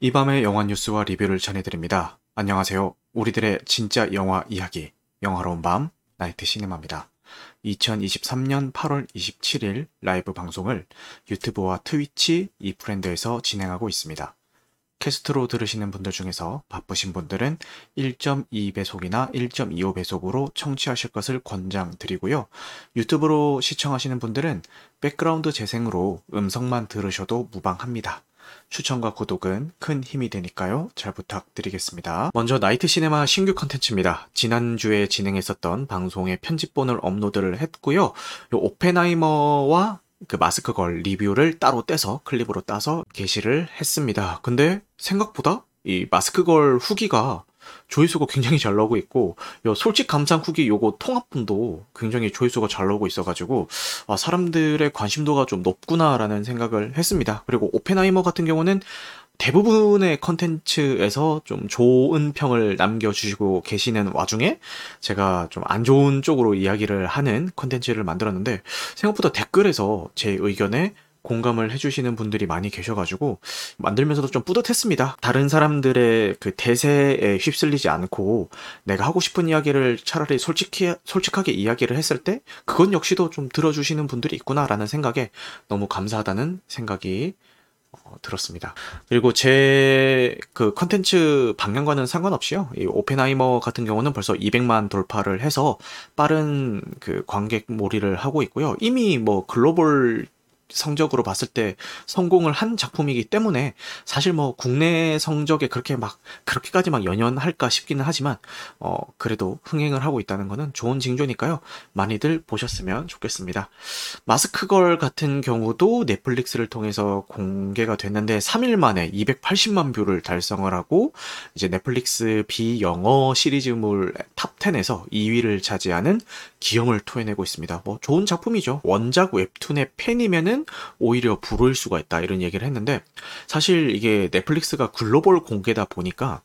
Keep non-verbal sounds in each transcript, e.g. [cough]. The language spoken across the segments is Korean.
이 밤의 영화 뉴스와 리뷰를 전해드립니다. 안녕하세요. 우리들의 진짜 영화 이야기, 영화로운 밤, 나이트 시네마입니다. 2023년 8월 27일 라이브 방송을 유튜브와 트위치, 이프렌드에서 진행하고 있습니다. 캐스트로 들으시는 분들 중에서 바쁘신 분들은 1.2배속이나 1.25배속으로 청취하실 것을 권장드리고요. 유튜브로 시청하시는 분들은 백그라운드 재생으로 음성만 들으셔도 무방합니다. 추천과 구독은 큰 힘이 되니까요. 잘 부탁드리겠습니다. 먼저 나이트 시네마 신규 컨텐츠입니다. 지난주에 진행했었던 방송의 편집본을 업로드를 했고요. 요 오펜하이머와 그 마스크 걸 리뷰를 따로 떼서 클립으로 따서 게시를 했습니다. 근데 생각보다 이 마스크 걸 후기가 조회수가 굉장히 잘 나오고 있고 요 솔직 감상 후기 요거 통합분도 굉장히 조회수가 잘 나오고 있어가지고 아, 사람들의 관심도가 좀 높구나라는 생각을 했습니다. 그리고 오펜하이머 같은 경우는 대부분의 컨텐츠에서 좀 좋은 평을 남겨주시고 계시는 와중에 제가 좀 안 좋은 쪽으로 이야기를 하는 컨텐츠를 만들었는데 생각보다 댓글에서 제 의견에 공감을 해주시는 분들이 많이 계셔가지고 만들면서도 좀 뿌듯했습니다. 다른 사람들의 그 대세에 휩쓸리지 않고 내가 하고 싶은 이야기를 차라리 솔직히 솔직하게 이야기를 했을 때 그건 역시도 좀 들어주시는 분들이 있구나라는 생각에 너무 감사하다는 생각이 어, 들었습니다. 그리고 제 그 컨텐츠 방향과는 상관없이요. 이 오펜하이머 같은 경우는 벌써 200만 돌파를 해서 빠른 그 관객 몰이를 하고 있고요. 이미 뭐 글로벌 성적으로 봤을 때 성공을 한 작품이기 때문에 사실 뭐 국내 성적에 그렇게 막 그렇게까지 막 연연할까 싶기는 하지만 어 그래도 흥행을 하고 있다는 거는 좋은 징조니까요. 많이들 보셨으면 좋겠습니다. 마스크걸 같은 경우도 넷플릭스를 통해서 공개가 됐는데 3일 만에 280만 뷰를 달성을 하고 이제 넷플릭스 비영어 시리즈물 탑 10에서 2위를 차지하는 기염을 토해내고 있습니다. 뭐 좋은 작품이죠. 원작 웹툰의 팬이면은 때는 오히려 불호일 수가 있다 이런 얘기를 했는데 사실 이게 넷플릭스가 글로벌 공개다 보니까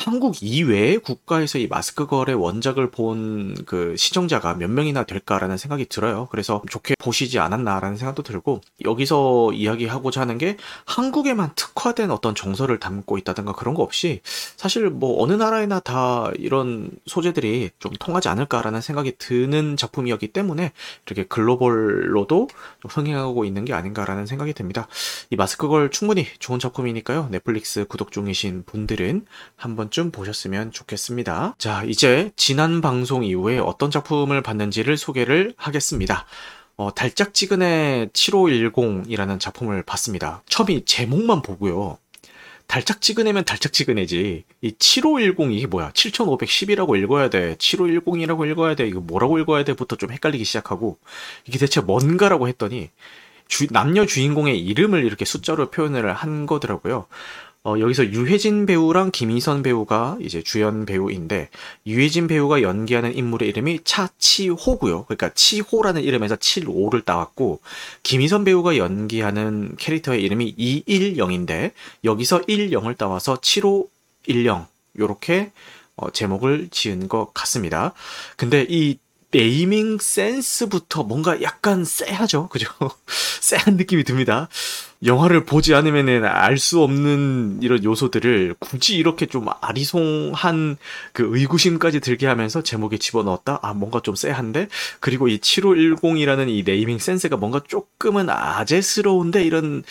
한국 이외의 국가에서 이 마스크 걸의 원작을 본 그 시청자가 몇 명이나 될까라는 생각이 들어요. 그래서 좋게 보시지 않았나라는 생각도 들고 여기서 이야기하고자 하는 게 한국에만 특화된 어떤 정서를 담고 있다든가 그런 거 없이 사실 뭐 어느 나라에나 다 이런 소재들이 좀 통하지 않을까라는 생각이 드는 작품이었기 때문에 이렇게 글로벌로도 흥행하고 있는 게 아닌가라는 생각이 듭니다. 이 마스크 걸 충분히 좋은 작품이니까요. 넷플릭스 구독 중이신 분들은 한번 번쯤 보셨으면 좋겠습니다. 자, 이제 지난 방송 이후에 어떤 작품을 봤는지를 소개를 하겠습니다. 어, 달짝지근의 7510이라는 작품을 봤습니다. 처음이 제목만 보고요. 달짝지근해면 달짝지근해지. 이 7510이 이게 뭐야? 7510이라고 읽어야 돼. 7510이라고 읽어야 돼. 이거 뭐라고 읽어야 돼?부터 좀 헷갈리기 시작하고 이게 대체 뭔가라고 했더니 주, 남녀 주인공의 이름을 이렇게 숫자로 표현을 한 거더라고요. 어, 여기서 유해진 배우랑 김희선 배우가 이제 주연 배우인데 유해진 배우가 연기하는 인물의 이름이 차치호고요. 그러니까 치호라는 이름에서 75를 따왔고 김희선 배우가 연기하는 캐릭터의 이름이 210인데 여기서 10을 따와서 7510 요렇게 어, 제목을 지은 것 같습니다. 근데 이 네이밍 센스부터 뭔가 약간 쎄하죠. 그죠? [laughs] 쎄한 느낌이 듭니다. 영화를 보지 않으면 알 수 없는 이런 요소들을 굳이 이렇게 좀 아리송한 그 의구심까지 들게 하면서 제목에 집어넣었다? 아, 뭔가 좀 쎄한데? 그리고 이 7510이라는 이 네이밍 센스가 뭔가 조금은 아재스러운데 이런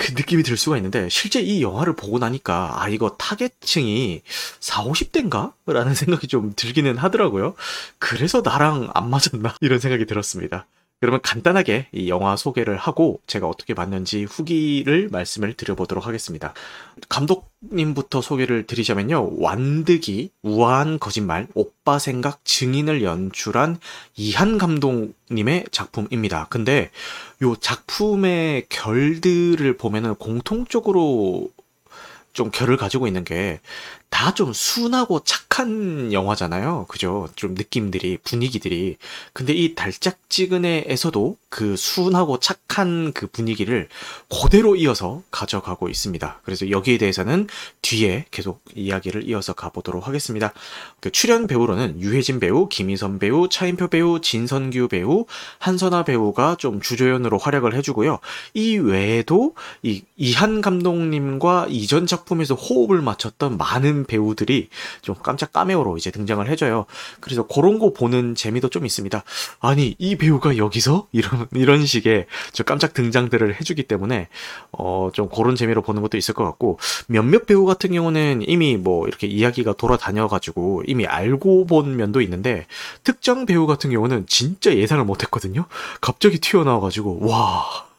그 느낌이 들 수가 있는데 실제 이 영화를 보고 나니까 아 이거 타겟층이 4, 50대인가? 라는 [laughs] 생각이 좀 들기는 하더라고요. 그래서 나랑 안 맞았나? 이런 생각이 들었습니다. 그러면 간단하게 이 영화 소개를 하고 제가 어떻게 봤는지 후기를 말씀을 드려보도록 하겠습니다. 감독님부터 소개를 드리자면요. 완득이 우아한 거짓말, 오빠 생각 증인을 연출한 이한 감독님의 작품입니다. 근데 요 작품의 결들을 보면은 공통적으로 좀 결을 가지고 있는 게 다 좀 순하고 착한 영화잖아요. 그죠? 좀 느낌들이, 분위기들이. 근데 이 달짝지근해에서도 그 순하고 착한 그 분위기를 그대로 이어서 가져가고 있습니다. 그래서 여기에 대해서는 뒤에 계속 이야기를 이어서 가보도록 하겠습니다. 그 출연 배우로는 유해진 배우, 김희선 배우, 차인표 배우, 진선규 배우, 한선아 배우가 좀 주조연으로 활약을 해주고요. 이 외에도 이 이한 감독님과 이전 작품 작품에서 호흡을 맞췄던 많은 배우들이 좀 깜짝 까메오로 이제 등장을 해줘요. 그래서 그런 거 보는 재미도 좀 있습니다. 아니 이 배우가 여기서 이런 이런 식의 저 깜짝 등장들을 해주기 때문에 어 좀 그런 재미로 보는 것도 있을 것 같고 몇몇 배우 같은 경우는 이미 뭐 이렇게 이야기가 돌아다녀가지고 이미 알고 본 면도 있는데 특정 배우 같은 경우는 진짜 예상을 못했거든요. 갑자기 튀어나와가지고 와.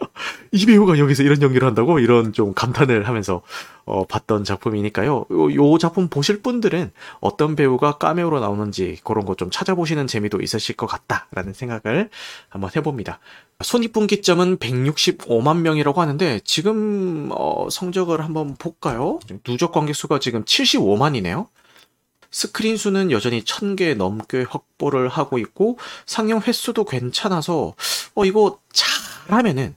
[laughs] 이 배우가 여기서 이런 연기를 한다고 이런 좀 감탄을 하면서 어, 봤던 작품이니까요. 요, 요, 작품 보실 분들은 어떤 배우가 까메오로 나오는지 그런 거 좀 찾아보시는 재미도 있으실 것 같다라는 생각을 한번 해봅니다. 손익분기점은 165만 명이라고 하는데 지금 어, 성적을 한번 볼까요? 누적 관객 수가 지금 75만이네요. 스크린 수는 여전히 1000개 넘게 확보를 하고 있고 상영 횟수도 괜찮아서 어 이거 잘하면은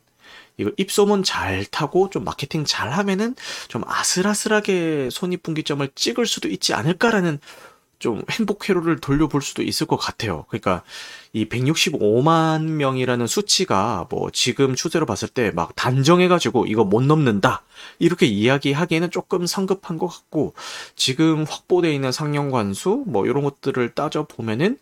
이거 입소문 잘 타고 좀 마케팅 잘 하면은 좀 아슬아슬하게 손익분기점을 찍을 수도 있지 않을까라는 좀 행복 회로를 돌려볼 수도 있을 것 같아요. 그러니까 이 165만 명이라는 수치가 뭐 지금 추세로 봤을 때 막 단정해가지고 이거 못 넘는다 이렇게 이야기하기에는 조금 성급한 것 같고 지금 확보되어 있는 상영 관수 뭐 이런 것들을 따져 보면은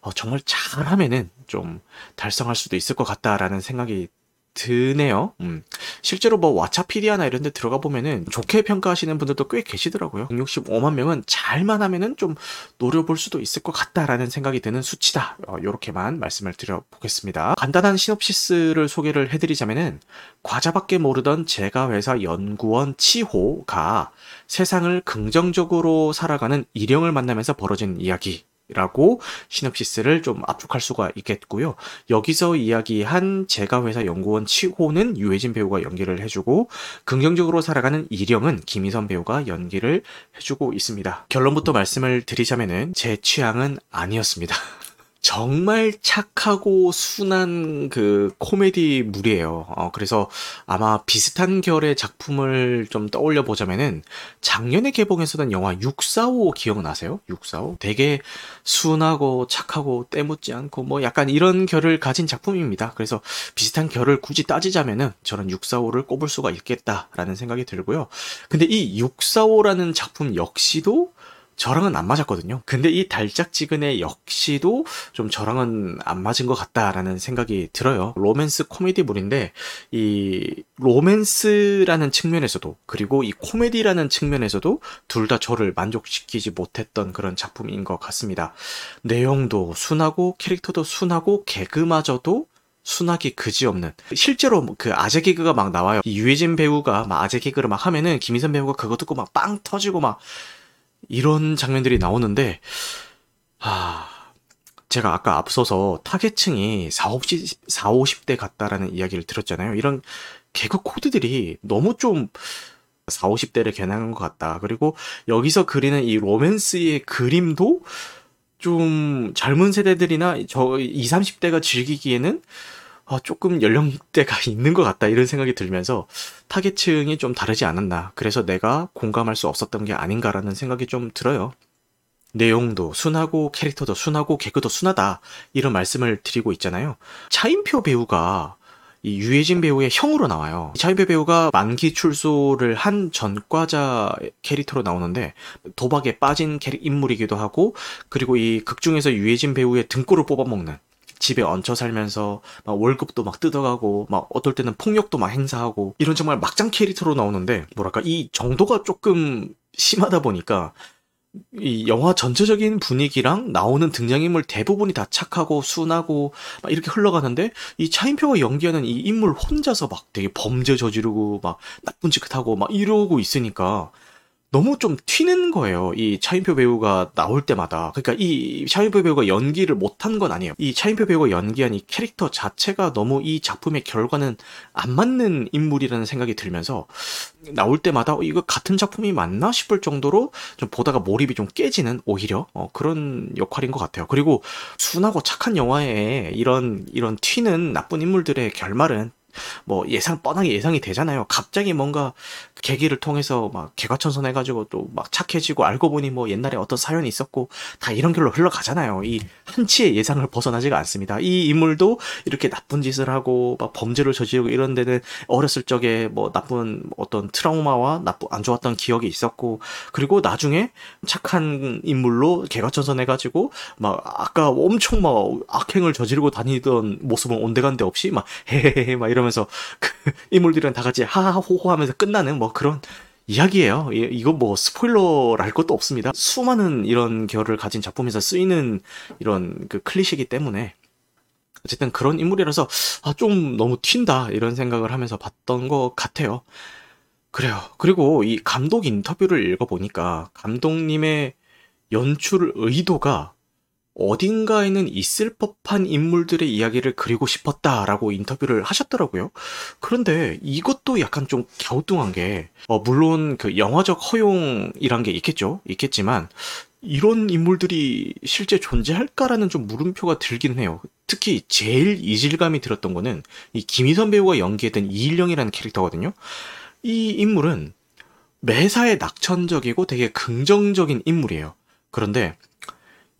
어, 정말 잘하면은 좀 달성할 수도 있을 것 같다라는 생각이 드네요. 음. 실제로 뭐 왓챠피디아나 이런 데 들어가 보면은 좋게 평가하시는 분들도 꽤 계시더라고요. 165만 명은 잘만 하면은 좀 노려볼 수도 있을 것 같다라는 생각이 드는 수치다. 어, 요렇게만 말씀을 드려보겠습니다. 간단한 시놉시스를 소개를 해드리자면은 과자밖에 모르던 제가 회사 연구원 치호가 세상을 긍정적으로 살아가는 일형을 만나면서 벌어진 이야기 라고 시놉시스를 좀 압축할 수가 있겠고요. 여기서 이야기한 제가 회사 연구원 치호는 유해진 배우가 연기를 해주고 긍정적으로 살아가는 이령은 김희선 배우가 연기를 해주고 있습니다. 결론부터 말씀을 드리자면은 제 취향은 아니었습니다. [laughs] 정말 착하고 순한 그 코미디물이에요. 어, 그래서 아마 비슷한 결의 작품을 좀 떠올려 보자면은 작년에 개봉했었던 영화 645 기억나세요? 645? 되게 순하고 착하고 때묻지 않고 뭐 약간 이런 결을 가진 작품입니다. 그래서 비슷한 결을 굳이 따지자면은 저는 645를 꼽을 수가 있겠다라는 생각이 들고요. 근데 이 645라는 작품 역시도 저랑은 안 맞았거든요. 근데 이 달짝지근의 역시도 좀 저랑은 안 맞은 것 같다라는 생각이 들어요. 로맨스 코미디물인데 이 로맨스라는 측면에서도 그리고 이 코미디라는 측면에서도 둘 다 저를 만족시키지 못했던 그런 작품인 것 같습니다. 내용도 순하고 캐릭터도 순하고 개그마저도 순하기 그지없는 실제로 그 아재 개그가 막 나와요. 이 유해진 배우가 막 아재 개그를 막 하면은 김희선 배우가 그거 듣고 막 빵 터지고 막 이런 장면들이 나오는데, 아, 제가 아까 앞서서 타겟층이 4, 50, 4, 50대 같다라는 이야기를 들었잖아요. 이런 개그 코드들이 너무 좀 4, 50대를 겨냥한 것 같다. 그리고 여기서 그리는 이 로맨스의 그림도 좀 젊은 세대들이나 저 20, 30대가 즐기기에는 어, 조금 연령대가 [laughs] 있는 것 같다 이런 생각이 들면서 타겟층이 좀 다르지 않았나 그래서 내가 공감할 수 없었던 게 아닌가라는 생각이 좀 들어요. 내용도 순하고 캐릭터도 순하고 개그도 순하다 이런 말씀을 드리고 있잖아요. 차인표 배우가 이 유해진 배우의 형으로 나와요. 차인표 배우가 만기 출소를 한 전과자 캐릭터로 나오는데 도박에 빠진 캐릭 인물이기도 하고 그리고 이 극 중에서 유해진 배우의 등골을 뽑아먹는 집에 얹혀 살면서 막 월급도 막 뜯어가고 막 어떨 때는 폭력도 막 행사하고 이런 정말 막장 캐릭터로 나오는데 뭐랄까 이 정도가 조금 심하다 보니까 이 영화 전체적인 분위기랑 나오는 등장인물 대부분이 다 착하고 순하고 막 이렇게 흘러가는데 이 차인표가 연기하는 이 인물 혼자서 막 되게 범죄 저지르고 막 나쁜 짓 하고 막 이러고 있으니까 너무 좀 튀는 거예요. 이 차인표 배우가 나올 때마다. 그러니까 이 차인표 배우가 연기를 못한 건 아니에요. 이 차인표 배우가 연기한 이 캐릭터 자체가 너무 이 작품의 결과는 안 맞는 인물이라는 생각이 들면서 나올 때마다 어, 이거 같은 작품이 맞나 싶을 정도로 좀 보다가 몰입이 좀 깨지는 오히려 어, 그런 역할인 것 같아요. 그리고 순하고 착한 영화에 이런 이런 튀는 나쁜 인물들의 결말은 뭐 예상 뻔하게 예상이 되잖아요. 갑자기 뭔가 계기를 통해서 막 개과천선 해가지고 또 막 착해지고 알고 보니 뭐 옛날에 어떤 사연이 있었고 다 이런 길로 흘러가잖아요. 이 한치의 예상을 벗어나지가 않습니다. 이 인물도 이렇게 나쁜 짓을 하고 막 범죄를 저지르고 이런 데는 어렸을 적에 뭐 나쁜 어떤 트라우마와 나쁜 안 좋았던 기억이 있었고 그리고 나중에 착한 인물로 개과천선 해가지고 막 아까 엄청 막 악행을 저지르고 다니던 모습은 온데간데 없이 막 헤헤헤 막 이 러면서 그 인물들이랑 다 같이 하하호호 하면서 끝나는 뭐 그런 이야기예요. 이거 뭐 스포일러랄 것도 없습니다. 수많은 이런 결을 가진 작품에서 쓰이는 이런 그 클리셰이기 때문에 어쨌든 그런 인물이라서 아, 좀 너무 튄다 이런 생각을 하면서 봤던 것 같아요. 그래요. 그리고 이 감독 인터뷰를 읽어보니까 감독님의 연출 의도가 어딘가에는 있을 법한 인물들의 이야기를 그리고 싶었다라고 인터뷰를 하셨더라고요. 그런데 이것도 약간 좀 갸우뚱한 게, 어, 물론 그 영화적 허용이란 게 있겠죠. 있겠지만, 이런 인물들이 실제 존재할까라는 좀 물음표가 들기는 해요. 특히 제일 이질감이 들었던 거는 이 김희선 배우가 연기했던 이일령이라는 캐릭터거든요. 이 인물은 매사에 낙천적이고 되게 긍정적인 인물이에요. 그런데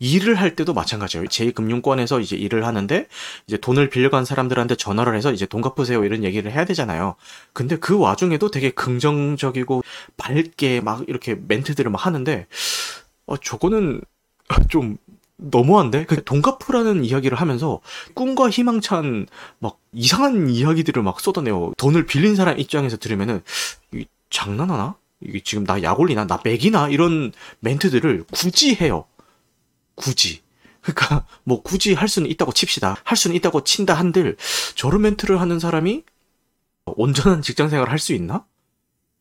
일을 할 때도 마찬가지예요. 제2금융권에서 이제 일을 하는데 이제 돈을 빌려간 사람들한테 전화를 해서 이제 돈 갚으세요 이런 얘기를 해야 되잖아요. 근데 그 와중에도 되게 긍정적이고 밝게 막 이렇게 멘트들을 막 하는데 어 저거는 [laughs] 좀 너무한데? 그 돈갚으라는 이야기를 하면서 꿈과 희망찬 막 이상한 이야기들을 막 쏟아내요. 돈을 빌린 사람 입장에서 들으면은 이 장난하나? 이게 지금 나 약 올리나? 나 맥이나? 이런 멘트들을 굳이 해요. 굳이. 그러니까 [laughs] 뭐 굳이 할 수는 있다고 칩시다. 할 수는 있다고 친다 한들 저런 멘트를 하는 사람이 온전한 직장 생활을 할 수 있나?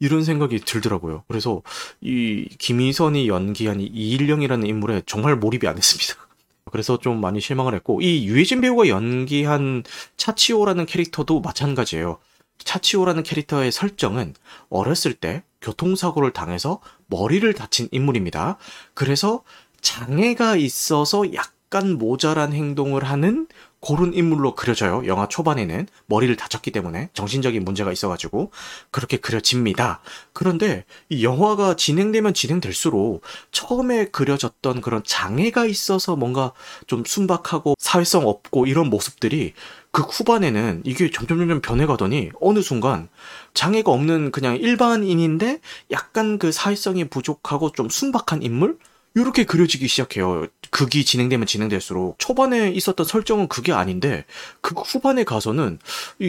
이런 생각이 들더라고요. 그래서 이 김희선이 연기한 이 이일령이라는 인물에 정말 몰입이 안 했습니다. [laughs] 그래서 좀 많이 실망을 했고 이 유해진 배우가 연기한 차치오라는 캐릭터도 마찬가지예요. 차치오라는 캐릭터의 설정은 어렸을 때 교통사고를 당해서 머리를 다친 인물입니다. 그래서 장애가 있어서 약간 모자란 행동을 하는 그런 인물로 그려져요. 영화 초반에는 머리를 다쳤기 때문에 정신적인 문제가 있어가지고 그렇게 그려집니다. 그런데 이 영화가 진행되면 진행될수록 처음에 그려졌던 그런 장애가 있어서 뭔가 좀 순박하고 사회성 없고 이런 모습들이 그 후반에는 이게 점점 점점 변해가더니 어느 순간 장애가 없는 그냥 일반인인데 약간 그 사회성이 부족하고 좀 순박한 인물? 이렇게 그려지기 시작해요. 극이 진행되면 진행될수록 초반에 있었던 설정은 그게 아닌데 그 후반에 가서는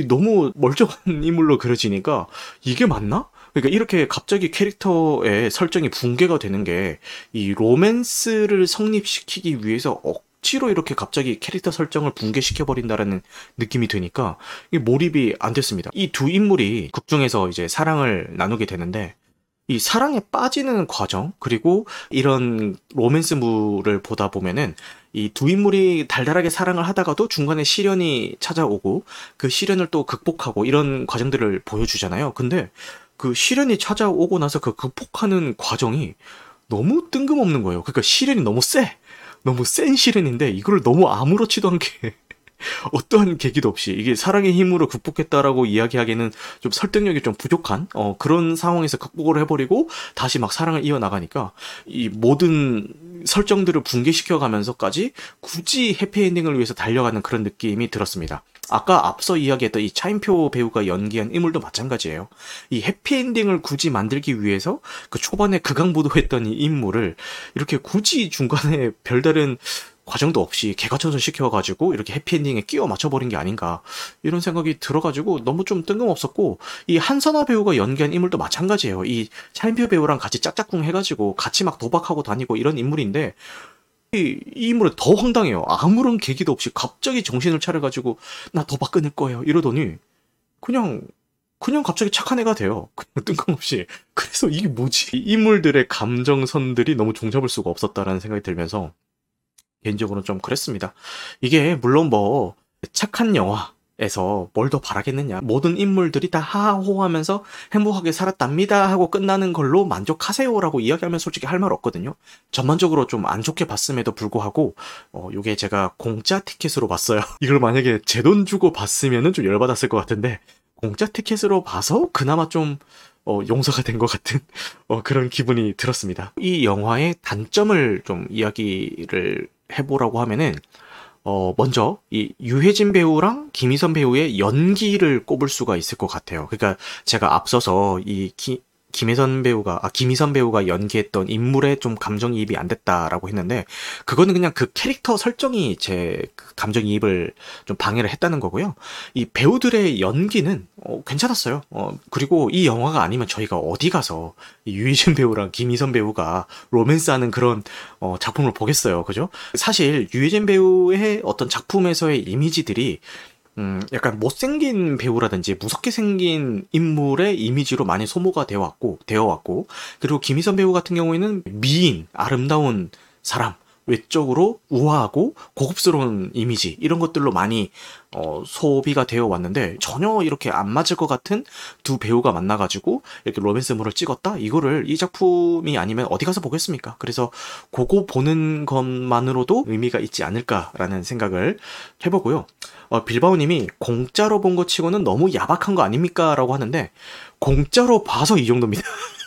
너무 멀쩡한 [laughs] 인물로 그려지니까 이게 맞나? 그러니까 이렇게 갑자기 캐릭터의 설정이 붕괴가 되는 게 이 로맨스를 성립시키기 위해서 억지로 이렇게 갑자기 캐릭터 설정을 붕괴시켜 버린다라는 느낌이 드니까 몰입이 안 됐습니다. 이 두 인물이 극 중에서 이제 사랑을 나누게 되는데 이 사랑에 빠지는 과정 그리고 이런 로맨스물을 보다 보면은 이 두 인물이 달달하게 사랑을 하다가도 중간에 시련이 찾아오고 그 시련을 또 극복하고 이런 과정들을 보여주잖아요. 근데 그 시련이 찾아오고 나서 그 극복하는 과정이 너무 뜬금없는 거예요. 그러니까 시련이 너무 세. 너무 센 시련인데 이걸 너무 아무렇지도 않게 [laughs] 어떠한 계기도 없이 이게 사랑의 힘으로 극복했다라고 이야기하기에는 좀 설득력이 좀 부족한 어, 그런 상황에서 극복을 해버리고 다시 막 사랑을 이어나가니까 이 모든 설정들을 붕괴시켜 가면서까지 굳이 해피엔딩을 위해서 달려가는 그런 느낌이 들었습니다. 아까 앞서 이야기했던 이 차인표 배우가 연기한 인물도 마찬가지예요. 이 해피엔딩을 굳이 만들기 위해서 그 초반에 극강부도했던 이 인물을 이렇게 굳이 중간에 별다른 과정도 없이 개가천선 시켜가지고 이렇게 해피엔딩에 끼워 맞춰버린 게 아닌가 이런 생각이 들어가지고 너무 좀 뜬금없었고 이 한선아 배우가 연기한 인물도 마찬가지예요. 이 차인표 배우랑 같이 짝짝꿍 해가지고 같이 막 도박하고 다니고 이런 인물인데 이, 이 인물은 더 황당해요. 아무런 계기도 없이 갑자기 정신을 차려가지고 나 도박 끊을 거예요 이러더니 그냥 그냥 갑자기 착한 애가 돼요. [laughs] 그냥 뜬금없이. 그래서 이게 뭐지? 인물들의 감정선들이 너무 종잡을 수가 없었다라는 생각이 들면서 개인적으로는 좀 그랬습니다. 이게 물론 뭐 착한 영화 에서 뭘 더 바라겠느냐. 모든 인물들이 다 하하호하면서 행복하게 살았답니다 하고 끝나는 걸로 만족하세요라고 이야기하면 솔직히 할 말 없거든요. 전반적으로 좀 안 좋게 봤음에도 불구하고 어 요게 제가 공짜 티켓으로 봤어요. [laughs] 이걸 만약에 제 돈 주고 봤으면은 좀 열받았을 것 같은데 공짜 티켓으로 봐서 그나마 좀 어, 용서가 된 것 같은 어, 그런 기분이 들었습니다. 이 영화의 단점을 좀 이야기를 해보라고 하면은 어, 먼저, 이 유해진 배우랑 김희선 배우의 연기를 꼽을 수가 있을 것 같아요. 그러니까 제가 앞서서 이 기, 김혜선 배우가 아 김희선 배우가 연기했던 인물에 좀 감정이입이 안 됐다라고 했는데 그거는 그냥 그 캐릭터 설정이 제그 감정이입을 좀 방해를 했다는 거고요. 이 배우들의 연기는 어, 괜찮았어요. 어, 그리고 이 영화가 아니면 저희가 어디 가서 유희진 배우랑 김희선 배우가 로맨스하는 그런 어, 작품을 보겠어요. 그죠? 사실 유희진 배우의 어떤 작품에서의 이미지들이 음, 약간 못생긴 배우라든지 무섭게 생긴 인물의 이미지로 많이 소모가 되어 왔고, 되어 왔고, 그리고 김희선 배우 같은 경우에는 미인, 아름다운 사람, 외적으로 우아하고 고급스러운 이미지 이런 것들로 많이 어, 소비가 되어 왔는데 전혀 이렇게 안 맞을 것 같은 두 배우가 만나가지고 이렇게 로맨스물을 찍었다 이거를 이 작품이 아니면 어디 가서 보겠습니까? 그래서 그거 보는 것만으로도 의미가 있지 않을까라는 생각을 해보고요. 어, 빌바오님이 공짜로 본것 치고는 너무 야박한 거 아닙니까?라고 하는데 공짜로 봐서 이 정도입니다. [laughs]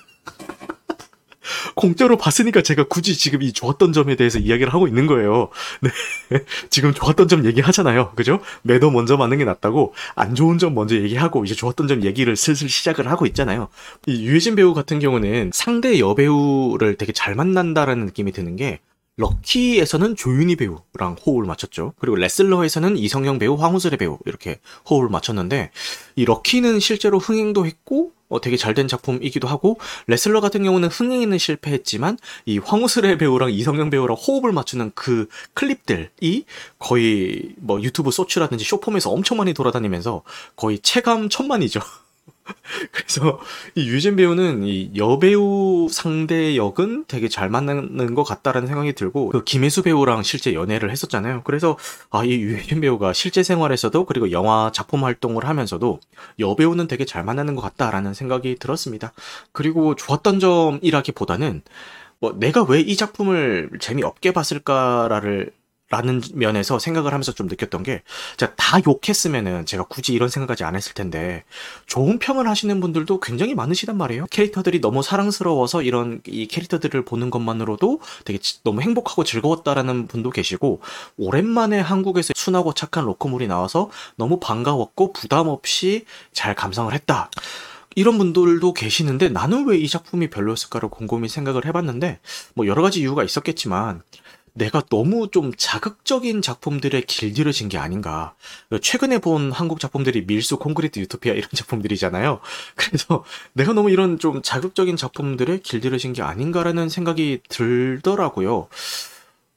[laughs] 공짜로 봤으니까 제가 굳이 지금 이 좋았던 점에 대해서 이야기를 하고 있는 거예요. 네. [laughs] 지금 좋았던 점 얘기하잖아요. 그죠? 매도 먼저 맞는 게 낫다고 안 좋은 점 먼저 얘기하고 이제 좋았던 점 얘기를 슬슬 시작을 하고 있잖아요. 이 유해진 배우 같은 경우는 상대 여배우를 되게 잘 만난다라는 느낌이 드는 게 럭키에서는 조윤희 배우랑 호흡을 맞췄죠. 그리고 레슬러에서는 이성경 배우, 황우슬혜 배우 이렇게 호흡을 맞췄는데 이 럭키는 실제로 흥행도 했고 어, 되게 잘 된 작품이기도 하고 레슬러 같은 경우는 흥행에는 실패했지만 이 황우슬혜 배우랑 이성경 배우랑 호흡을 맞추는 그 클립들이 거의 뭐 유튜브 쇼츠라든지 숏폼에서 엄청 많이 돌아다니면서 거의 체감 천만이죠. [laughs] [laughs] 그래서 이 유진 배우는 이 여배우 상대 역은 되게 잘 만나는 것 같다라는 생각이 들고 그 김혜수 배우랑 실제 연애를 했었잖아요. 그래서 아 이 유진 배우가 실제 생활에서도 그리고 영화 작품 활동을 하면서도 여배우는 되게 잘 만나는 것 같다라는 생각이 들었습니다. 그리고 좋았던 점이라기보다는 뭐 내가 왜 이 작품을 재미없게 봤을까를 라는 면에서 생각을 하면서 좀 느꼈던 게, 제가 다 욕했으면은 제가 굳이 이런 생각까지 안 했을 텐데, 좋은 평을 하시는 분들도 굉장히 많으시단 말이에요. 캐릭터들이 너무 사랑스러워서 이런 이 캐릭터들을 보는 것만으로도 되게 너무 행복하고 즐거웠다라는 분도 계시고, 오랜만에 한국에서 순하고 착한 로코물이 나와서 너무 반가웠고 부담 없이 잘 감상을 했다. 이런 분들도 계시는데 나는 왜 이 작품이 별로였을까를 곰곰이 생각을 해봤는데, 뭐 여러 가지 이유가 있었겠지만, 내가 너무 좀 자극적인 작품들에 길들여진 게 아닌가. 최근에 본 한국 작품들이 밀수 콘크리트 유토피아 이런 [laughs] 작품들이잖아요. 그래서 내가 너무 이런 좀 자극적인 작품들에 길들여진 게 아닌가라는 생각이 들더라고요.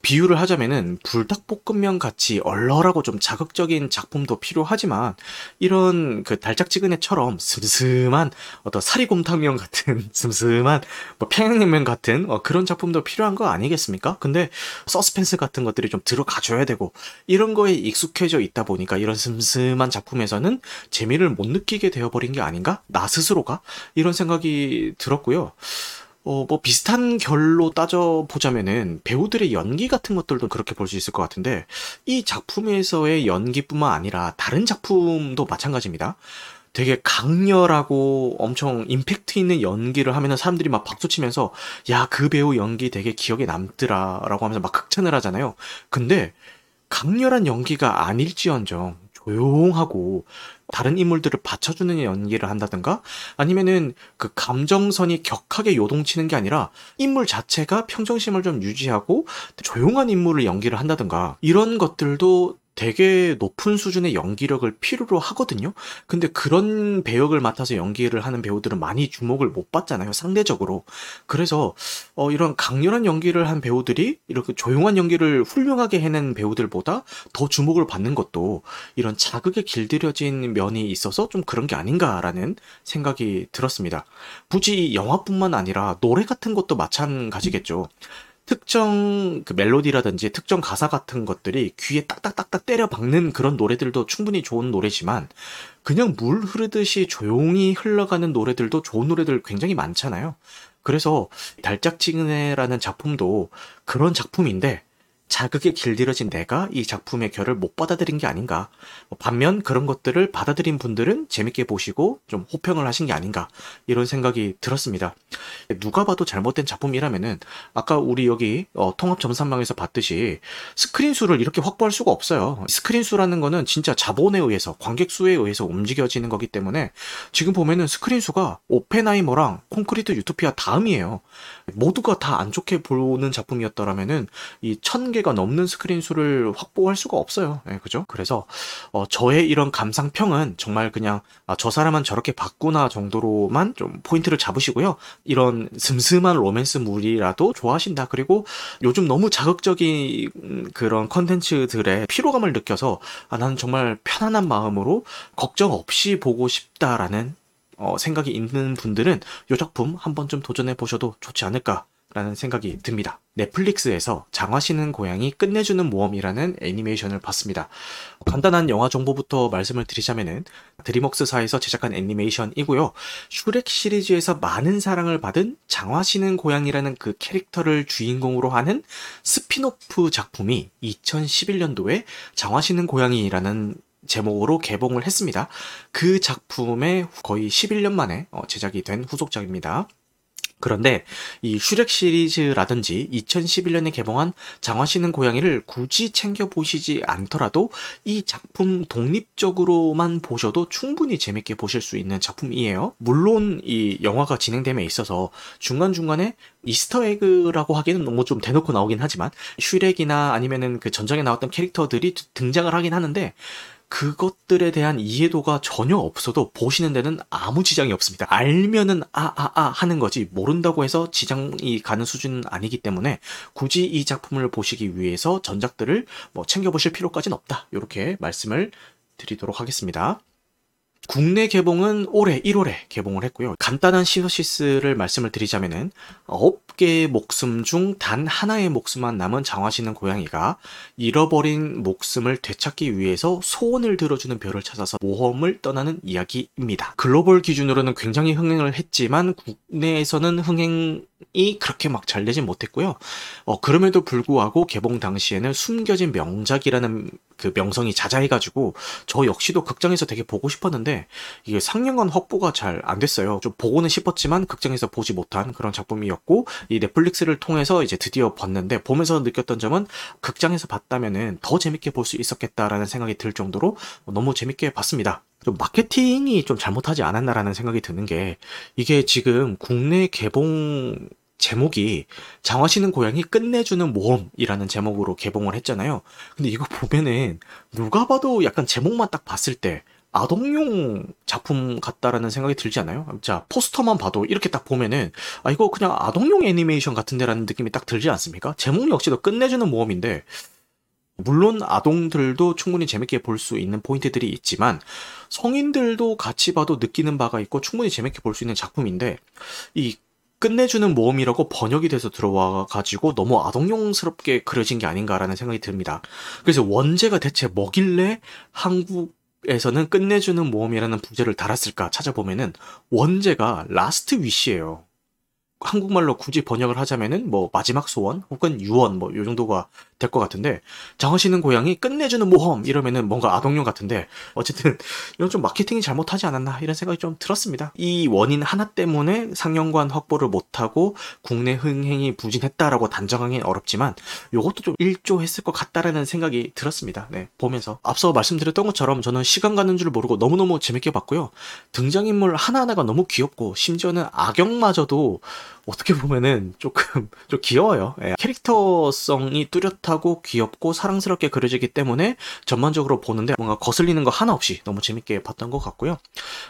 비유를 하자면은 불닭볶음면 같이 얼얼하고 좀 자극적인 작품도 필요하지만 이런 그 달짝지근해처럼 슴슴한 어떤 사리곰탕면 같은 [laughs] 슴슴한 뭐 평양냉면 같은 어 그런 작품도 필요한 거 아니겠습니까? 근데 서스펜스 같은 것들이 좀 들어가줘야 되고 이런 거에 익숙해져 있다 보니까 이런 슴슴한 작품에서는 재미를 못 느끼게 되어버린 게 아닌가? 나 스스로가 이런 생각이 들었고요. 어, 뭐 비슷한 결로 따져보자면은 배우들의 연기 같은 것들도 그렇게 볼 수 있을 것 같은데 이 작품에서의 연기뿐만 아니라 다른 작품도 마찬가지입니다. 되게 강렬하고 엄청 임팩트 있는 연기를 하면은 사람들이 막 박수 치면서 야, 그 배우 연기 되게 기억에 남더라 라고 하면서 막 극찬을 하잖아요. 근데 강렬한 연기가 아닐지언정 조용하고 다른 인물들을 받쳐주는 연기를 한다든가 아니면은 그 감정선이 격하게 요동치는 게 아니라 인물 자체가 평정심을 좀 유지하고 조용한 인물을 연기를 한다든가 이런 것들도 되게 높은 수준의 연기력을 필요로 하거든요. 근데 그런 배역을 맡아서 연기를 하는 배우들은 많이 주목을 못 받잖아요. 상대적으로. 그래서 어, 이런 강렬한 연기를 한 배우들이 이렇게 조용한 연기를 훌륭하게 해낸 배우들보다 더 주목을 받는 것도 이런 자극에 길들여진 면이 있어서 좀 그런 게 아닌가라는 생각이 들었습니다. 굳이 영화뿐만 아니라 노래 같은 것도 마찬가지겠죠. 특정 그 멜로디라든지 특정 가사 같은 것들이 귀에 딱딱딱딱 때려 박는 그런 노래들도 충분히 좋은 노래지만 그냥 물 흐르듯이 조용히 흘러가는 노래들도 좋은 노래들 굉장히 많잖아요. 그래서 달짝지근해라는 작품도 그런 작품인데 자극에 길들여진 내가 이 작품의 결을 못 받아들인 게 아닌가. 반면 그런 것들을 받아들인 분들은 재밌게 보시고 좀 호평을 하신 게 아닌가. 이런 생각이 들었습니다. 누가 봐도 잘못된 작품이라면은 아까 우리 여기 어, 통합 전산망에서 봤듯이 스크린 수를 이렇게 확보할 수가 없어요. 스크린 수라는 거는 진짜 자본에 의해서 관객 수에 의해서 움직여지는 거기 때문에 지금 보면은 스크린 수가 오펜하이머랑 콘크리트 유토피아 다음이에요. 모두가 다 안 좋게 보는 작품이었더라면은 이천개 가 넘는 스크린 수를 확보할 수가 없어요. 네, 그죠? 그래서 어, 저의 이런 감상평은 정말 그냥 아, 저 사람은 저렇게 봤구나 정도로만 좀 포인트를 잡으시고요. 이런 슴슴한 로맨스물이라도 좋아하신다. 그리고 요즘 너무 자극적인 그런 컨텐츠들의 피로감을 느껴서 아, 나는 정말 편안한 마음으로 걱정 없이 보고 싶다라는 어, 생각이 있는 분들은 이 작품 한 번쯤 도전해 보셔도 좋지 않을까 라는 생각이 듭니다. 넷플릭스에서 장화시는 고양이 끝내주는 모험이라는 애니메이션을 봤습니다. 간단한 영화 정보부터 말씀을 드리자면은 드림웍스사에서 제작한 애니메이션이고요. 슈렉 시리즈에서 많은 사랑을 받은 장화시는 고양이라는 그 캐릭터를 주인공으로 하는 스핀오프 작품이 2011년도에 장화 신은 고양이라는 제목으로 개봉을 했습니다. 그 작품의 거의 11년 만에 어, 제작이 된 후속작입니다. 그런데 이 슈렉 시리즈라든지 2011년에 개봉한 장화 신은 고양이를 굳이 챙겨보시지 않더라도 이 작품 독립적으로만 보셔도 충분히 재밌게 보실 수 있는 작품이에요. 물론 이 영화가 진행됨에 있어서 중간중간에 이스터 에그라고 하기는 너무 좀 대놓고 나오긴 하지만 슈렉이나 아니면은 그 전작에 나왔던 캐릭터들이 등장을 하긴 하는데 그것들에 대한 이해도가 전혀 없어도 보시는 데는 아무 지장이 없습니다. 알면은 아아아 아, 아 하는 거지 모른다고 해서 지장이 가는 수준은 아니기 때문에 굳이 이 작품을 보시기 위해서 전작들을 뭐 챙겨보실 필요까지는 없다. 이렇게 말씀을 드리도록 하겠습니다. 국내 개봉은 올해 1월에 개봉을 했고요. 간단한 시너시스를 말씀을 드리자면은 9개의 목숨 중 단 하나의 목숨만 남은 장화시는 고양이가 잃어버린 목숨을 되찾기 위해서 소원을 들어주는 별을 찾아서 모험을 떠나는 이야기입니다. 글로벌 기준으로는 굉장히 흥행을 했지만 국내에서는 흥행 이 그렇게 막 잘 되진 못했고요. 어, 그럼에도 불구하고 개봉 당시에는 숨겨진 명작이라는 그 명성이 자자해가지고 저 역시도 극장에서 되게 보고 싶었는데 이게 상영관 확보가 잘 안 됐어요. 좀 보고는 싶었지만 극장에서 보지 못한 그런 작품이었고 이 넷플릭스를 통해서 이제 드디어 봤는데 보면서 느꼈던 점은 극장에서 봤다면은 더 재밌게 볼 수 있었겠다라는 생각이 들 정도로 너무 재밌게 봤습니다. 좀 마케팅이 좀 잘못하지 않았나라는 생각이 드는 게 이게 지금 국내 개봉 제목이 장화시는 고양이 끝내주는 모험이라는 제목으로 개봉을 했잖아요. 근데 이거 보면은 누가 봐도 약간 제목만 딱 봤을 때 아동용 작품 같다라는 생각이 들지 않아요? 자, 포스터만 봐도 이렇게 딱 보면은, 아, 이거 그냥 아동용 애니메이션 같은데라는 느낌이 딱 들지 않습니까? 제목 역시도 끝내주는 모험인데, 물론 아동들도 충분히 재밌게 볼 수 있는 포인트들이 있지만, 성인들도 같이 봐도 느끼는 바가 있고 충분히 재밌게 볼 수 있는 작품인데, 이 끝내주는 모험이라고 번역이 돼서 들어와 가지고 너무 아동용스럽게 그려진 게 아닌가라는 생각이 듭니다. 그래서 원제가 대체 뭐길래 한국 에서는 끝내주는 모험이라는 부제를 달았을까 찾아보면은 원제가 Last Wish예요. 한국말로 굳이 번역을 하자면은 뭐 마지막 소원 혹은 유언 뭐 요 정도가 될 것 같은데 장화 신은 고양이 끝내주는 모험 이러면은 뭔가 아동용 같은데 어쨌든 이건 좀 마케팅이 잘못하지 않았나 이런 생각이 좀 들었습니다. 이 원인 하나 때문에 상영관 확보를 못하고 국내 흥행이 부진했다라고 단정하기는 어렵지만 요것도 좀 일조했을 것 같다라는 생각이 들었습니다. 네 보면서 앞서 말씀드렸던 것처럼 저는 시간 가는 줄 모르고 너무너무 재밌게 봤고요. 등장인물 하나하나가 너무 귀엽고 심지어는 악역마저도 어떻게 보면은 조금 [laughs] 좀 귀여워요. 예. 캐릭터성이 뚜렷하고 귀엽고 사랑스럽게 그려지기 때문에 전반적으로 보는데 뭔가 거슬리는 거 하나 없이 너무 재밌게 봤던 것 같고요.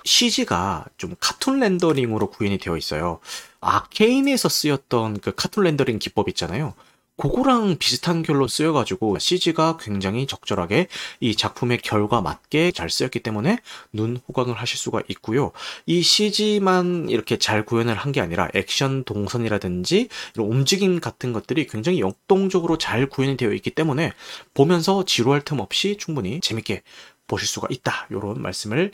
CG가 좀 카툰 렌더링으로 구현이 되어 있어요. 아케인에서 쓰였던 그 카툰 렌더링 기법 있잖아요. 그거랑 비슷한 결로 쓰여가지고 CG가 굉장히 적절하게 이 작품의 결과 맞게 잘 쓰였기 때문에 눈 호강을 하실 수가 있고요. 이 CG만 이렇게 잘 구현을 한 게 아니라 액션 동선이라든지 이런 움직임 같은 것들이 굉장히 역동적으로 잘 구현이 되어 있기 때문에 보면서 지루할 틈 없이 충분히 재밌게 보실 수가 있다. 이런 말씀을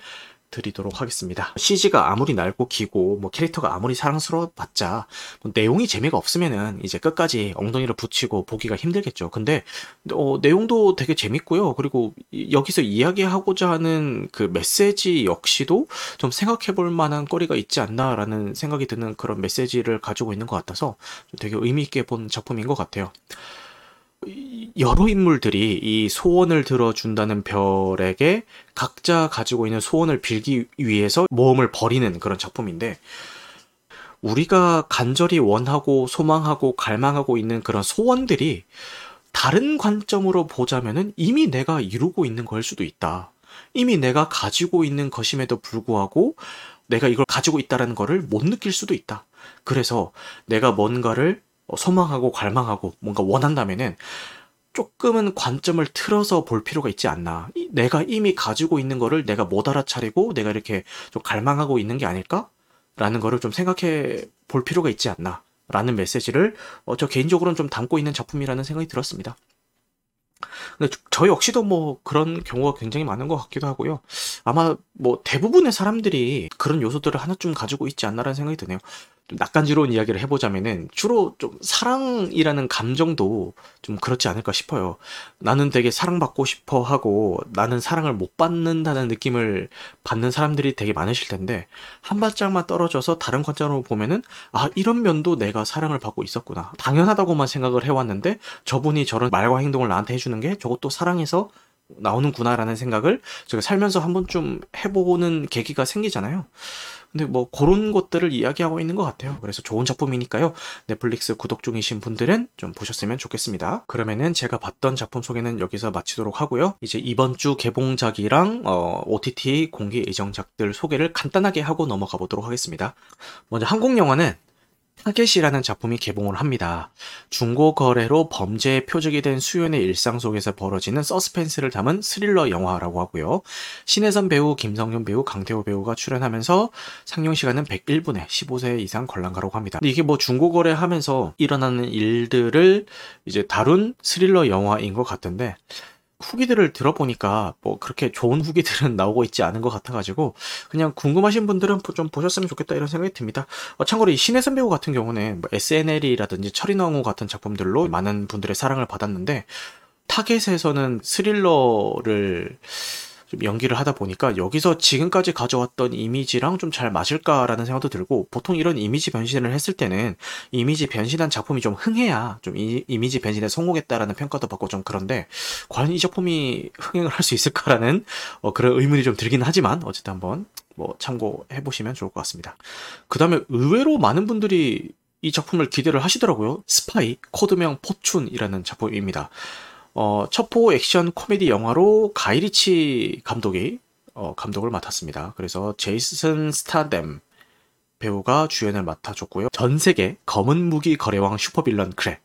드리도록 하겠습니다. CG가 아무리 낡고 기고 뭐 캐릭터가 아무리 사랑스러워 봤자 뭐 내용이 재미가 없으면은 이제 끝까지 엉덩이를 붙이고 보기가 힘들겠죠. 근데 어, 내용도 되게 재밌고요. 그리고 여기서 이야기하고자 하는 그 메시지 역시도 좀 생각해 볼 만한 거리가 있지 않나라는 생각이 드는 그런 메시지를 가지고 있는 것 같아서 되게 의미 있게 본 작품인 것 같아요. 여러 인물들이 이 소원을 들어준다는 별에게 각자 가지고 있는 소원을 빌기 위해서 모험을 벌이는 그런 작품인데 우리가 간절히 원하고 소망하고 갈망하고 있는 그런 소원들이 다른 관점으로 보자면은 이미 내가 이루고 있는 걸 수도 있다. 이미 내가 가지고 있는 것임에도 불구하고 내가 이걸 가지고 있다라는 거를 못 느낄 수도 있다. 그래서 내가 뭔가를 어, 소망하고 갈망하고 뭔가 원한다면은 조금은 관점을 틀어서 볼 필요가 있지 않나. 내가 이미 가지고 있는 거를 내가 못 알아차리고 내가 이렇게 좀 갈망하고 있는 게 아닐까? 라는 거를 좀 생각해 볼 필요가 있지 않나. 라는 메시지를 어, 저 개인적으로는 좀 담고 있는 작품이라는 생각이 들었습니다. 근데 저 역시도 뭐 그런 경우가 굉장히 많은 것 같기도 하고요. 아마 뭐 대부분의 사람들이 그런 요소들을 하나쯤 가지고 있지 않나라는 생각이 드네요. 좀 낯간지러운 이야기를 해보자면은 주로 좀 사랑이라는 감정도 좀 그렇지 않을까 싶어요. 나는 되게 사랑받고 싶어 하고 나는 사랑을 못 받는다는 느낌을 받는 사람들이 되게 많으실 텐데 한 발짝만 떨어져서 다른 관점으로 보면은 아 이런 면도 내가 사랑을 받고 있었구나. 당연하다고만 생각을 해왔는데 저분이 저런 말과 행동을 나한테 해주는 게 저것도 사랑해서 나오는구나라는 생각을 제가 살면서 한 번쯤 해보는 계기가 생기잖아요. 근데 뭐 그런 것들을 이야기하고 있는 것 같아요. 그래서 좋은 작품이니까요. 넷플릭스 구독 중이신 분들은 좀 보셨으면 좋겠습니다. 그러면은 제가 봤던 작품 소개는 여기서 마치도록 하고요. 이제 이번 주 개봉작이랑 어, OTT 공개 예정작들 소개를 간단하게 하고 넘어가 보도록 하겠습니다. 먼저 한국 영화는 타겟이라는 작품이 개봉을 합니다. 중고 거래로 범죄의 표적이 된 수연의 일상 속에서 벌어지는 서스펜스를 담은 스릴러 영화라고 하고요. 신혜선 배우, 김성현 배우, 강태호 배우가 출연하면서 상영 시간은 101분에 15세 이상 관람가라고 합니다. 이게 뭐 중고 거래하면서 일어나는 일들을 이제 다룬 스릴러 영화인 것 같은데 후기들을 들어보니까 뭐 그렇게 좋은 후기들은 [laughs] 나오고 있지 않은 것 같아가지고 그냥 궁금하신 분들은 좀 보셨으면 좋겠다 이런 생각이 듭니다. 어, 참고로 이 신혜선 배우 같은 경우는 뭐 SNL이라든지 철인왕후 같은 작품들로 많은 분들의 사랑을 받았는데 타겟에서는 스릴러를 좀 연기를 하다 보니까 여기서 지금까지 가져왔던 이미지랑 좀 잘 맞을까라는 생각도 들고 보통 이런 이미지 변신을 했을 때는 이미지 변신한 작품이 좀 흥해야 좀 이, 이미지 변신에 성공했다라는 평가도 받고 좀 그런데 과연 이 작품이 흥행을 할 수 있을까라는 어, 그런 의문이 좀 들긴 하지만 어쨌든 한번 뭐 참고해 보시면 좋을 것 같습니다. 그 다음에 의외로 많은 분들이 이 작품을 기대를 하시더라고요. 스파이 코드명 포춘이라는 작품입니다. 어, 첩보 액션 코미디 영화로 가이리치 감독이 어, 감독을 맡았습니다. 그래서 제이슨 스타뎀 배우가 주연을 맡아줬고요. 전 세계 검은 무기 거래왕 슈퍼빌런 그렉.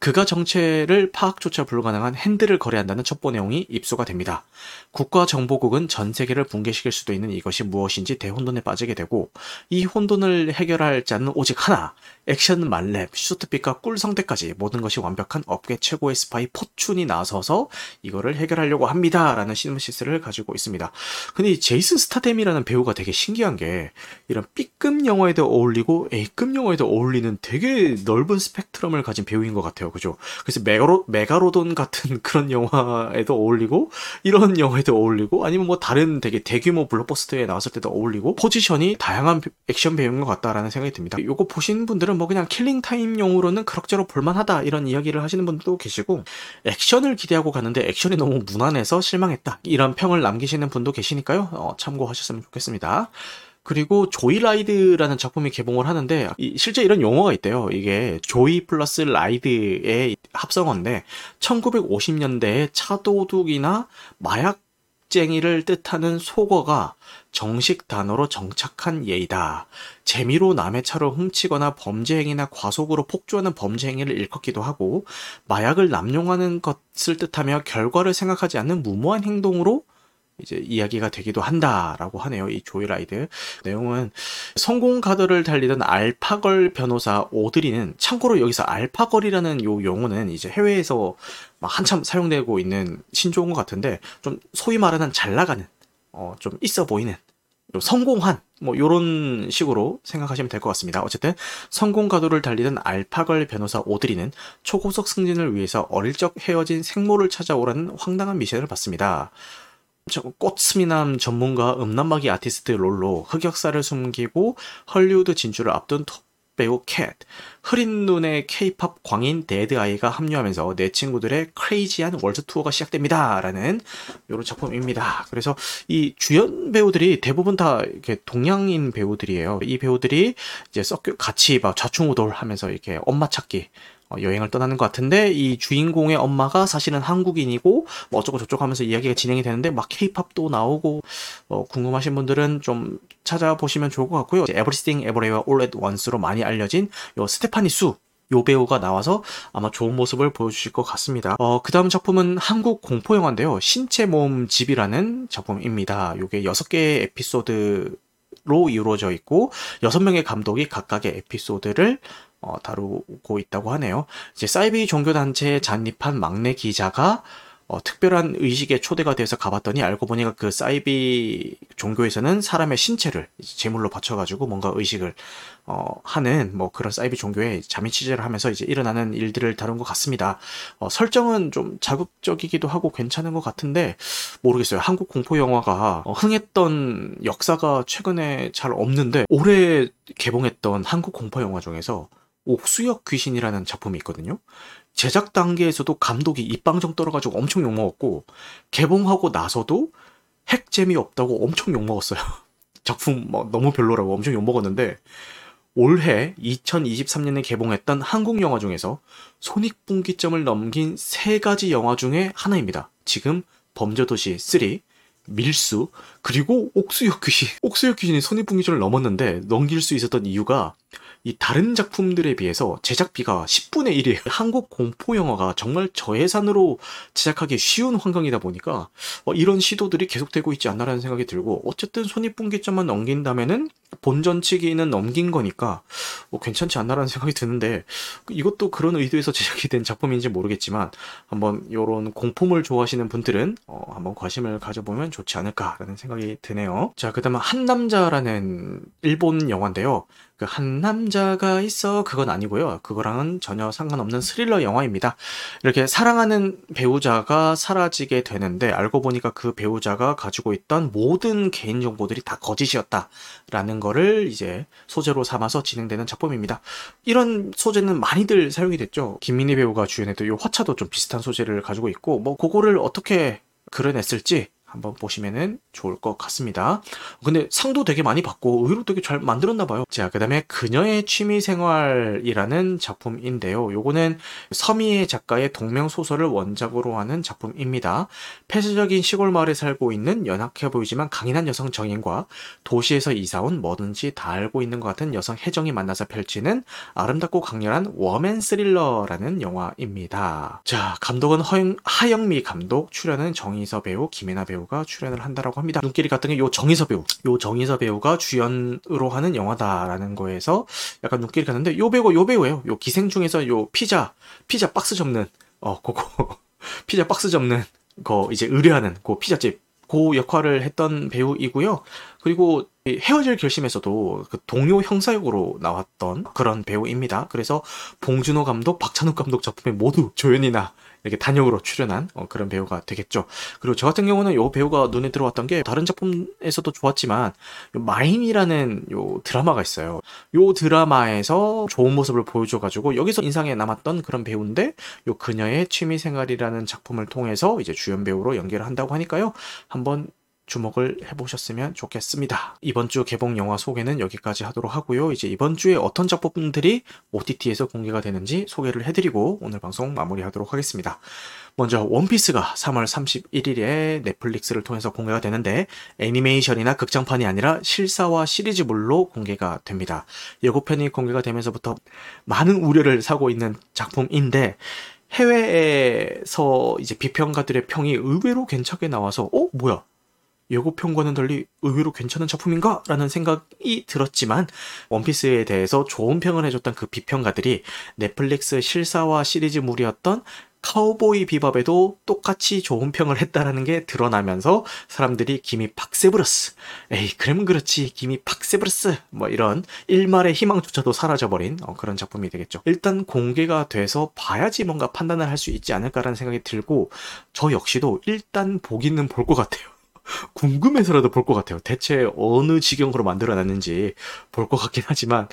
그가 정체를 파악조차 불가능한 핸들을 거래한다는 첩보 내용이 입수가 됩니다. 국가정보국은 전 세계를 붕괴시킬 수도 있는 이것이 무엇인지 대혼돈에 빠지게 되고 이 혼돈을 해결할 자는 오직 하나 액션 만렙, 슈트빨과 꿀 성대까지 모든 것이 완벽한 업계 최고의 스파이 포춘이 나서서 이거를 해결하려고 합니다. 라는 시놉시스를 가지고 있습니다. 근데 이 제이슨 스타뎀이라는 배우가 되게 신기한 게 이런 B급 영화에도 어울리고 A급 영화에도 어울리는 되게 넓은 스펙트럼을 가진 배우인 것 같아요. 그죠? 그래서 메가로, 메가로돈 같은 [laughs] 그런 영화에도 어울리고 이런 영화에도 어울리고 아니면 뭐 다른 되게 대규모 블록버스터에 나왔을 때도 어울리고 포지션이 다양한 액션 배우인 것 같다라는 생각이 듭니다. 이거 보신 분들은 분들은 뭐 그냥 killing time용으로는 그럭저럭 볼만하다 이런 이야기를 하시는 분들도 계시고 액션을 기대하고 가는데 액션이 너무 무난해서 실망했다 이런 평을 남기시는 분도 계시니까요 어, 참고하셨으면 좋겠습니다. 그리고 조이 라이드라는 작품이 개봉을 하는데 실제 이런 용어가 있대요. 이게 joy 플러스 ride의 합성어인데 1950년대에 차도둑이나 마약 겁쟁이를 뜻하는 속어가 정식 단어로 정착한 예이다. 재미로 남의 차를 훔치거나 범죄 행위나 과속으로 폭주하는 범죄 행위를 일컫기도 하고 마약을 남용하는 것을 뜻하며 결과를 생각하지 않는 무모한 행동으로 이제 이야기가 되기도 한다라고 하네요. 이 joyride. 내용은 성공 카드를 달리던 알파걸 변호사 오드리는 참고로 여기서 알파걸이라는 요 용어는 이제 해외에서 막 한참 사용되고 있는 신조어인 것 같은데 좀 소위 말하는 잘 나가는 어, 좀 있어 보이는 성공한 뭐 요런 식으로 생각하시면 될 것 같습니다. 어쨌든 성공 가도를 달리던 알파걸 변호사 오드리는 초고속 승진을 위해서 어릴 적 헤어진 생모를 찾아오라는 황당한 미션을 받습니다. 꽃스미남 전문가 음란마귀 아티스트 롤로 흑역사를 숨기고 헐리우드 진출을 앞둔 톱 배우 캣, 흐린 눈의 케이팝 광인 데드아이가 합류하면서 내 친구들의 crazy한 월드 투어가 시작됩니다. 라는 이런 작품입니다. 그래서 이 주연 배우들이 대부분 다 이렇게 동양인 배우들이에요. 이 배우들이 이제 섞여 같이 막 좌충우돌 하면서 이렇게 엄마 찾기 어, 여행을 떠나는 것 같은데 이 주인공의 엄마가 사실은 한국인이고 뭐 어쩌고 저쩌고 하면서 이야기가 진행이 되는데 막 케이팝도 나오고 어, 궁금하신 분들은 좀 찾아보시면 좋을 것 같고요. 에브리스팅 에버레이와 올 at once로 많이 알려진 요 스테파니 수. 요 배우가 나와서 아마 좋은 모습을 보여주실 것 같습니다. 어, 그 다음 작품은 한국 공포 영화인데요. 신체 모험 집이라는 작품입니다. 요게 6개의 에피소드로 이루어져 있고 6명의 감독이 각각의 에피소드를 어, 다루고 있다고 하네요. 이제 사이비 종교단체에 잔입한 막내 기자가 어, 특별한 의식에 초대가 돼서 가봤더니 알고 보니까 그 사이비 종교에서는 사람의 신체를 제물로 바쳐가지고 뭔가 의식을 어, 하는 뭐 그런 사이비 종교에 자민 취재를 하면서 이제 일어나는 일들을 다룬 것 같습니다. 어, 설정은 좀 자극적이기도 하고 괜찮은 것 같은데 모르겠어요. 한국 공포 영화가 어, 흥했던 역사가 최근에 잘 없는데 올해 개봉했던 한국 공포 영화 중에서 옥수역 귀신이라는 작품이 있거든요. 제작 단계에서도 감독이 입방정 떨어가지고 엄청 욕먹었고, 개봉하고 나서도 핵 재미없다고 엄청 욕먹었어요. [laughs] 작품 뭐 너무 별로라고 엄청 욕먹었는데, 올해 2023년에 개봉했던 한국 영화 중에서 손익분기점을 넘긴 세 가지 영화 중에 하나입니다. 지금 범죄도시 3, 밀수, 그리고 옥수역 귀신. 옥수역 귀신이 손익분기점을 넘었는데 넘길 수 있었던 이유가 이 다른 작품들에 비해서 제작비가 10분의 1이에요. [laughs] 한국 공포 영화가 정말 저예산으로 제작하기 쉬운 환경이다 보니까 어, 이런 시도들이 계속되고 있지 않나라는 생각이 들고 어쨌든 손익분기점만 넘긴다면은 본전 치기는 넘긴 거니까 뭐 괜찮지 않나라는 생각이 드는데 이것도 그런 의도에서 제작이 된 작품인지 모르겠지만 한번 이런 공포물 좋아하시는 분들은 어, 한번 관심을 가져보면 좋지 않을까라는 생각이 드네요. 자, 그다음에 한 남자라는 일본 영화인데요. 그한 남자가 있어 그건 아니고요. 그거랑은 전혀 상관없는 스릴러 영화입니다. 이렇게 사랑하는 배우자가 사라지게 되는데 알고 보니까 그 배우자가 가지고 있던 모든 개인 정보들이 다 거짓이었다라는 거를 이제 소재로 삼아서 진행되는 작품입니다. 이런 소재는 많이들 사용이 됐죠. 김민희 배우가 주연했던 이 화차도 좀 비슷한 소재를 가지고 있고 뭐 그거를 어떻게 그려냈을지 한번 보시면은 좋을 것 같습니다. 근데 상도 되게 많이 받고 의외로 되게 잘 만들었나 봐요. 자, 그다음에 그녀의 취미 생활이라는 작품인데요. 요거는 서미애 작가의 동명 소설을 원작으로 하는 작품입니다. 폐쇄적인 시골 마을에 살고 있는 연약해 보이지만 강인한 여성 정인과 도시에서 이사 온 뭐든지 다 알고 있는 것 같은 여성 혜정이 만나서 펼치는 아름답고 강렬한 워맨 스릴러라는 영화입니다. 자, 감독은 허영, 하영미 감독, 출연은 정희서 배우, 김혜나 배우 배우가 출연을 한다라고 합니다. 눈길이 갔던 게 요 정희서 배우, 요 정희서 배우가 주연으로 하는 영화다라는 거에서 약간 눈길이 갔는데 요 배우가 요 배우예요. 요 기생 중에서 요 피자, 피자 박스 접는 어 그거 [laughs] 피자 박스 접는 거 이제 의뢰하는 그 피자집 그 역할을 했던 배우이고요. 그리고 헤어질 결심에서도 그 동료 형사 역으로 나왔던 그런 배우입니다. 그래서 봉준호 감독, 박찬욱 감독 작품에 모두 조연이나 이렇게 단역으로 출연한 어, 그런 배우가 되겠죠. 그리고 저 같은 경우는 이 배우가 눈에 들어왔던 게 다른 작품에서도 좋았지만 마임이라는 요 드라마가 있어요. 요 드라마에서 좋은 모습을 보여줘가지고 여기서 인상에 남았던 그런 배우인데 요 그녀의 취미생활이라는 작품을 통해서 이제 주연 배우로 연결을 한다고 하니까요. 한번 주목을 해보셨으면 좋겠습니다. 이번 주 개봉 영화 소개는 여기까지 하도록 하고요. 이제 이번 주에 어떤 작품들이 OTT에서 공개가 되는지 소개를 해드리고 오늘 방송 마무리하도록 하겠습니다. 먼저 원피스가 3월 31일에 넷플릭스를 통해서 공개가 되는데 애니메이션이나 극장판이 아니라 실사와 시리즈물로 공개가 됩니다. 예고편이 공개가 되면서부터 많은 우려를 사고 있는 작품인데 해외에서 이제 비평가들의 평이 의외로 괜찮게 나와서 어 뭐야 예고편과는 달리 의외로 괜찮은 작품인가? 라는 생각이 들었지만 원피스에 대해서 좋은 평을 해줬던 그 비평가들이 넷플릭스 실사화 시리즈물이었던 카우보이 비밥에도 똑같이 좋은 평을 했다라는 게 드러나면서 사람들이 김이 팍세브러스 에이 그럼 그렇지 김이 팍세브러스. 뭐 이런 일말의 희망조차도 사라져버린 어, 그런 작품이 되겠죠. 일단 공개가 돼서 봐야지 뭔가 판단을 할 수 있지 않을까라는 생각이 들고 저 역시도 일단 보기는 볼 것 같아요 궁금해서라도 볼 것 같아요. 대체 어느 지경으로 만들어놨는지 볼 것 같긴 하지만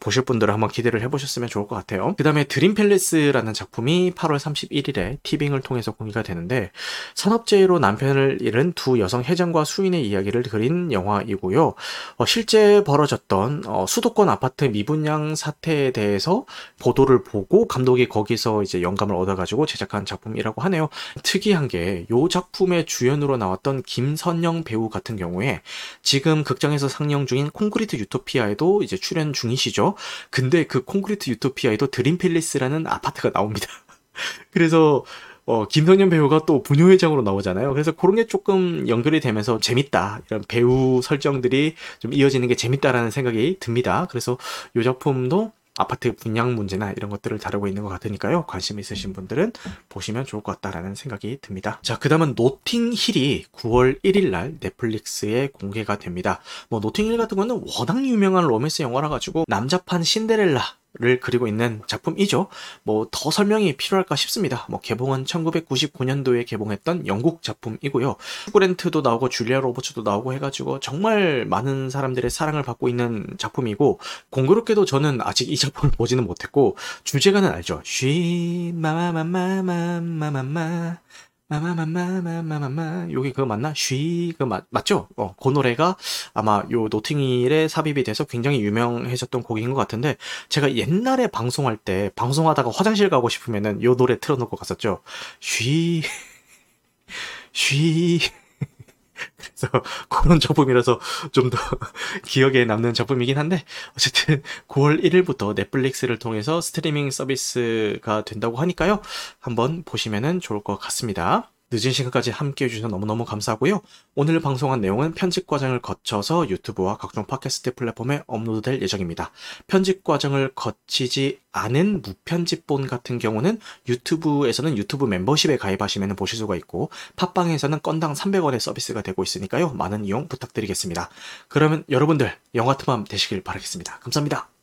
보실 분들은 한번 기대를 해보셨으면 좋을 것 같아요. 그 다음에 드림 팰리스라는 작품이 8월 31일에 티빙을 통해서 공개가 되는데 산업재해로 남편을 잃은 두 여성 해장과 수인의 이야기를 그린 영화이고요. 어, 실제 벌어졌던 어, 수도권 아파트 미분양 사태에 대해서 보도를 보고 감독이 거기서 이제 영감을 얻어가지고 제작한 작품이라고 하네요. 특이한 게 이 작품의 주연으로 나왔던 김 김선영 배우 같은 경우에 지금 극장에서 상영 중인 콘크리트 유토피아에도 이제 출연 중이시죠. 근데 그 콘크리트 유토피아에도 드림필리스라는 아파트가 나옵니다. [laughs] 그래서 어, 김선영 배우가 또 부녀회장으로 나오잖아요. 그래서 그런 게 조금 연결이 되면서 재밌다. 이런 배우 설정들이 좀 이어지는 게 재밌다라는 생각이 듭니다. 그래서 이 작품도 아파트 분양 문제나 이런 것들을 다루고 있는 것 같으니까요. 관심 있으신 분들은 보시면 좋을 것 같다라는 생각이 듭니다. 자, 그 다음은 노팅힐이 9월 1일 날 넷플릭스에 공개가 됩니다. 뭐 노팅힐 같은 거는 워낙 유명한 로맨스 영화라 가지고 남자판 신데렐라 를 그리고 있는 작품이죠. 뭐 더 설명이 필요할까 싶습니다. 뭐 개봉은 1999년도에 개봉했던 영국 작품이고요. 후그랜트도 나오고 줄리아 로버츠도 나오고 해가지고 정말 많은 사람들의 사랑을 받고 있는 작품이고 공교롭게도 저는 아직 이 작품을 보지는 못했고 주제가는 알죠. 쉬 마마마마마마마 마 마마마마마마마 여기 그거 맞나? 쉬그 맞 맞죠? 어, 그 노래가 아마 요 노팅힐에 삽입이 돼서 굉장히 유명해졌던 곡인 것 같은데 제가 옛날에 방송할 때 방송하다가 화장실 가고 싶으면은 요 노래 틀어놓고 갔었죠. 쉬 [laughs] 쉬. [laughs] 그래서 그런 작품이라서 좀 더 [laughs] 기억에 남는 작품이긴 한데 어쨌든 9월 1일부터 넷플릭스를 통해서 스트리밍 서비스가 된다고 하니까요. 한번 보시면 좋을 것 같습니다. 늦은 시간까지 함께 해주셔서 너무너무 감사하고요. 오늘 방송한 내용은 편집 과정을 거쳐서 유튜브와 각종 팟캐스트 플랫폼에 업로드될 예정입니다. 편집 과정을 거치지 않은 무편집본 같은 경우는 유튜브에서는 유튜브 멤버십에 가입하시면 보실 수가 있고 팟빵에서는 건당 300원의 서비스가 되고 있으니까요. 많은 이용 부탁드리겠습니다. 그러면 여러분들 영화 틈함 되시길 바라겠습니다. 감사합니다.